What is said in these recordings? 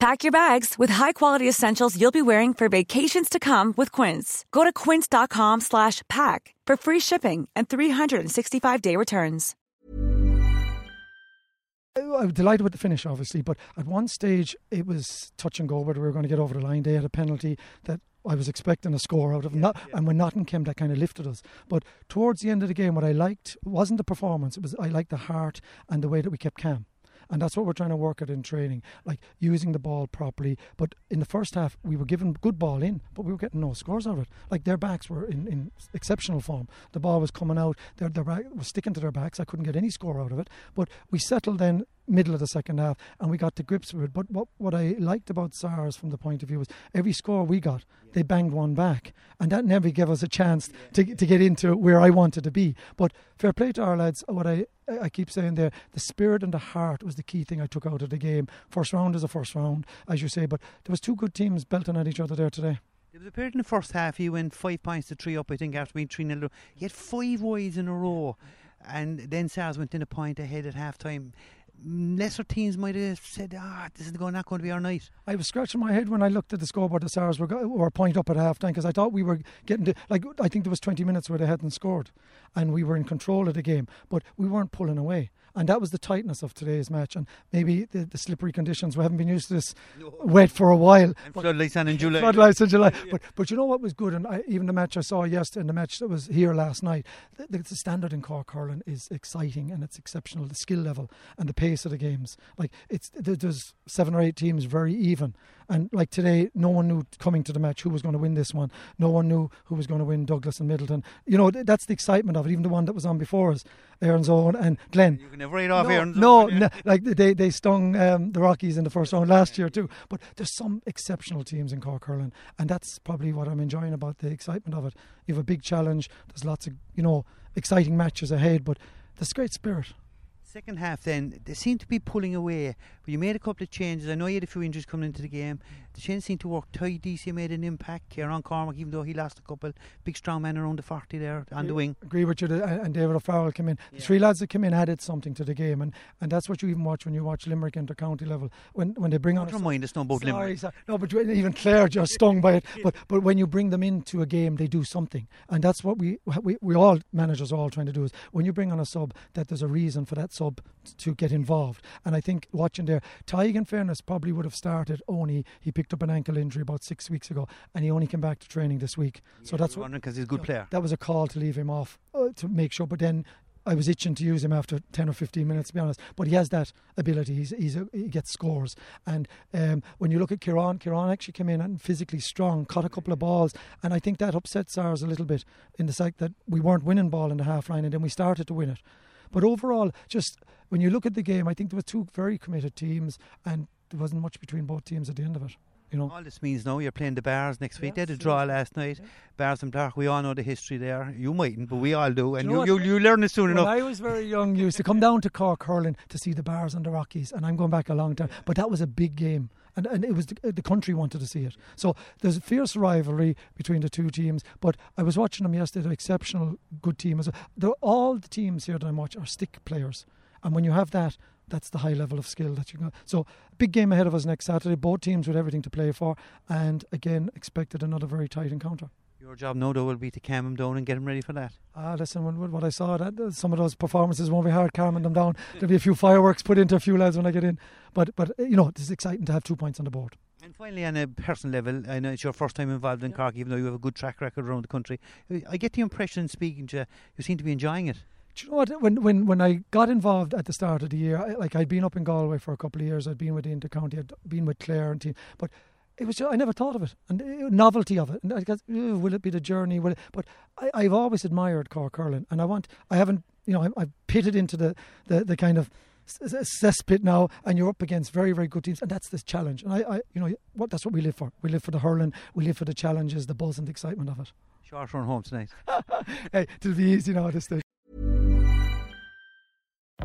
Pack your bags with high-quality essentials you'll be wearing for vacations to come with Quince. Go to quince.com slash pack for free shipping and 365-day returns. Oh, I was delighted with the finish, obviously, but at one stage it was touch and go whether we were going to get over the line. They had a penalty that I was expecting a score out of, Yeah, not, yeah. and when Nottingham came, that kind of lifted us. But towards the end of the game, what I liked wasn't the performance; it was I liked the heart and the way that we kept calm. And that's what we're trying to work at in training, like using the ball properly. But in the first half, we were given good ball in, but we were getting no scores out of it. Like their backs were in, in exceptional form. The ball was coming out, their, their back was sticking to their backs. I couldn't get any score out of it. But we settled then middle of the second half and we got to grips with it. But what, what I liked about SARS from the point of view was every score we got, they banged one back. And that never gave us a chance to, to get into where I wanted to be. But fair play to our lads. What I, I keep saying there, the spirit and the heart was the key thing I took out of the game. First round is a first round, as you say, but there was two good teams belting at each other there today. There was a period in the first half he went five points to three up, I think, after being 3 0. He had five wides in a row. And then SARS went in a point ahead at half time. Lesser teams might have said, ah, this is not going to be our night. I was scratching my head when I looked at the scoreboard. The Stars were, go- were point up at half time because I thought we were getting to, like, I think there was 20 minutes where they hadn't scored and we were in control of the game, but we weren't pulling away. And that was the tightness of today's match. And maybe the, the slippery conditions, we haven't been used to this wet for a while. And floodlights on in July. Floodlights in July. But, but you know what was good? And I, even the match I saw yesterday and the match that was here last night, the, the standard in Cork hurling is exciting and it's exceptional. The skill level and the pace of the games. Like, it's there's seven or eight teams very even. And like today, no one knew coming to the match who was going to win this one. No one knew who was going to win Douglas and Midleton. You know, that's the excitement of it. Even the one that was on before us, Erin's Own and Glen. You can never write off no, Erin's no, Own, no, like they they stung um, the Rockies in the first round last year too. But there's some exceptional teams in Cork hurling, and that's probably what I'm enjoying about the excitement of it. You have a big challenge. There's lots of you know exciting matches ahead, but there's great spirit. Second half, then they seem to be pulling away. But you made a couple of changes. I know you had a few injuries coming into the game. The changes seemed to work. Ty DC made an impact. Kieran Cormack, even though he lost a couple, big strong man around the forty there on the wing. Agree with you, and uh, and David O'Farrell came in. The three lads that came in added something to the game, and, and that's what you even watch when you watch Limerick inter county level when when they bring on. Don't mind us know about Sorry, Limerick. sorry. No, but even Clare just stung by it. But but when you bring them into a game, they do something, and that's what we we, we all managers are all trying to do is when you bring on a sub, that there's a reason for that sub to get involved. And I think watching there, Tadhg, in fairness, probably would have started only he picked up an ankle injury about six weeks ago, and he only came back to training this week. so that's what because he's a good player. that was a call to leave him off uh, to make sure. But then I was itching to use him after ten or fifteen minutes, to be honest. But he has that ability. He's, he's a, he gets scores. And um, when you look at Kieran, Kieran actually came in and physically strong, caught a couple of balls, and I think that upsets ours a little bit in the fact that we weren't winning ball in the half line, and then we started to win it. But overall, just when you look at the game, I think there were two very committed teams, and there wasn't much between both teams at the end of it. You know. All this means now you're playing the Barrs next week. Yeah, they had a draw last night. Barrs and Black, we all know the history there. You mightn't, but we all do. And know you, what? you, you learn it soon When enough. I was very young, you used to come down to Cork hurling to see the Barrs and the Rockies, and I'm going back a long time. But that was a big game, and and it was the, the country wanted to see it. So there's a fierce rivalry between the two teams. But I was watching them yesterday; they're exceptional, good team. As well. They're, all the teams here that I'm watching are stick players, and when you have that. That's the high level of skill that you got. So, big game ahead of us next Saturday. Both teams with everything to play for, and again, expected another very tight encounter. Your job now, though, will be to calm him down and get him ready for that. Ah, listen, when, what I saw, that uh, some of those performances won't be hard calming them down. There'll be a few fireworks put into a few lads when I get in. But, but uh, you know, it's exciting to have two points on the board. And finally, on a personal level, I know it's your first time involved in Cork, even though you have a good track record around the country. I get the impression, speaking to you, you seem to be enjoying it. Do you know what? When when when I got involved at the start of the year, I, like I'd been up in Galway for a couple of years. I'd been with the intercounty. I'd been with Clare and team, but it was just, I never thought of it and uh, novelty of it. And I guess, uh, will it be the journey? Will it, but I, I've always admired Cork hurling, and I want. I haven't. You know, I, I've pitted into the the, the kind of cesspit now, and you're up against very, very good teams, and that's the challenge. And I, I, you know, what that's what we live for. We live for the hurling. We live for the challenges, the buzz, and the excitement of it. Short run home tonight. hey, it'll be easy now at this stage.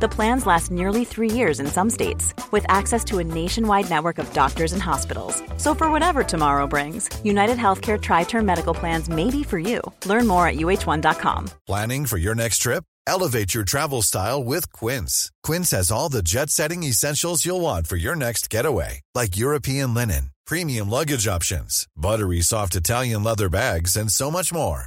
The plans last nearly three years in some states, with access to a nationwide network of doctors and hospitals. So for whatever tomorrow brings, United Healthcare Tri-Term Medical Plans may be for you. Learn more at uh1.com. Planning for your next trip? Elevate your travel style with Quince. Quince has all the jet-setting essentials you'll want for your next getaway, like European linen premium luggage options, buttery soft Italian leather bags, and so much more.